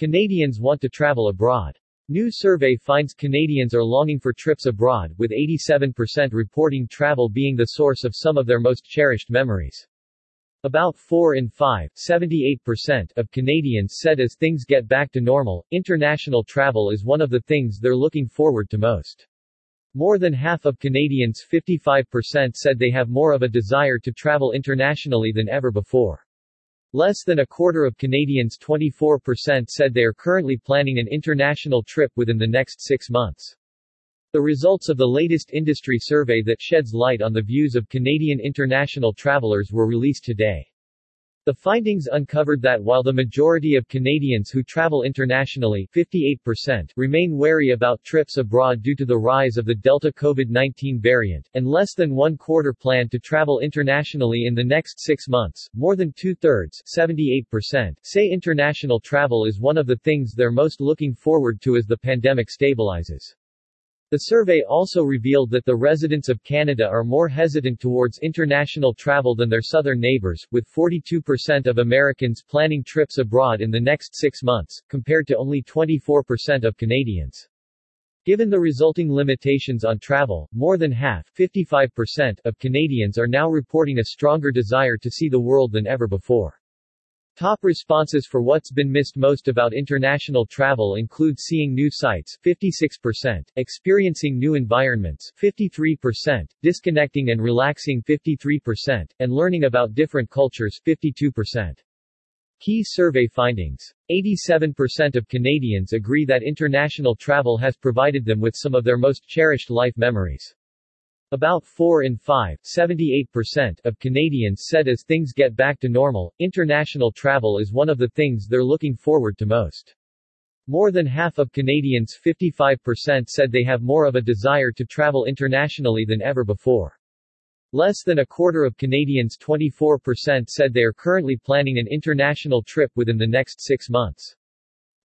Canadians want to travel abroad. New survey finds Canadians are longing for trips abroad, with 87% reporting travel being the source of some of their most cherished memories. About 4 in 5, 78%, of Canadians said as things get back to normal, international travel is one of the things they're looking forward to most. More than half of Canadians 55% said they have more of a desire to travel internationally than ever before. Less than a quarter of Canadians 24% said they are currently planning an international trip within the next six months. The results of the latest industry survey that sheds light on the views of Canadian international travelers were released today. The findings uncovered that while the majority of Canadians who travel internationally 58% remain wary about trips abroad due to the rise of the Delta COVID-19 variant, and less than one quarter plan to travel internationally in the next six months, more than two-thirds 78% say international travel is one of the things they're most looking forward to as the pandemic stabilizes. The survey also revealed that the residents of Canada are more hesitant towards international travel than their southern neighbors, with 42% of Americans planning trips abroad in the next six months, compared to only 24% of Canadians. Given the resulting limitations on travel, more than half 55% of Canadians are now reporting a stronger desire to see the world than ever before. Top responses for what's been missed most about international travel include seeing new sights 56%, experiencing new environments 53%, disconnecting and relaxing 53%, and learning about different cultures 52%. Key survey findings. 87% of Canadians agree that international travel has provided them with some of their most cherished life memories. About 4 in 5, 78%, of Canadians said as things get back to normal, international travel is one of the things they're looking forward to most. More than half of Canadians 55% said they have more of a desire to travel internationally than ever before. Less than a quarter of Canadians 24% said they are currently planning an international trip within the next six months.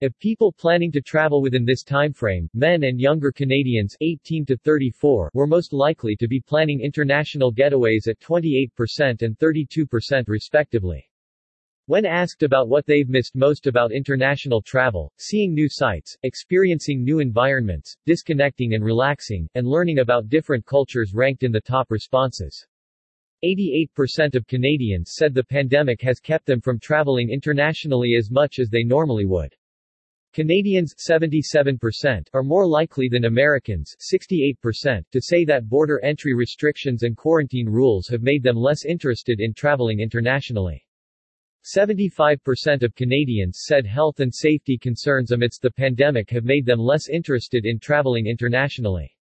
Of people planning to travel within this timeframe, men and younger Canadians 18 to 34 were most likely to be planning international getaways at 28% and 32% respectively. When asked about what they've missed most about international travel, seeing new sights, experiencing new environments, disconnecting and relaxing, and learning about different cultures ranked in the top responses. 88% of Canadians said the pandemic has kept them from traveling internationally as much as they normally would. Canadians 77% are more likely than Americans 68% to say that border entry restrictions and quarantine rules have made them less interested in traveling internationally. 75% of Canadians said health and safety concerns amidst the pandemic have made them less interested in traveling internationally.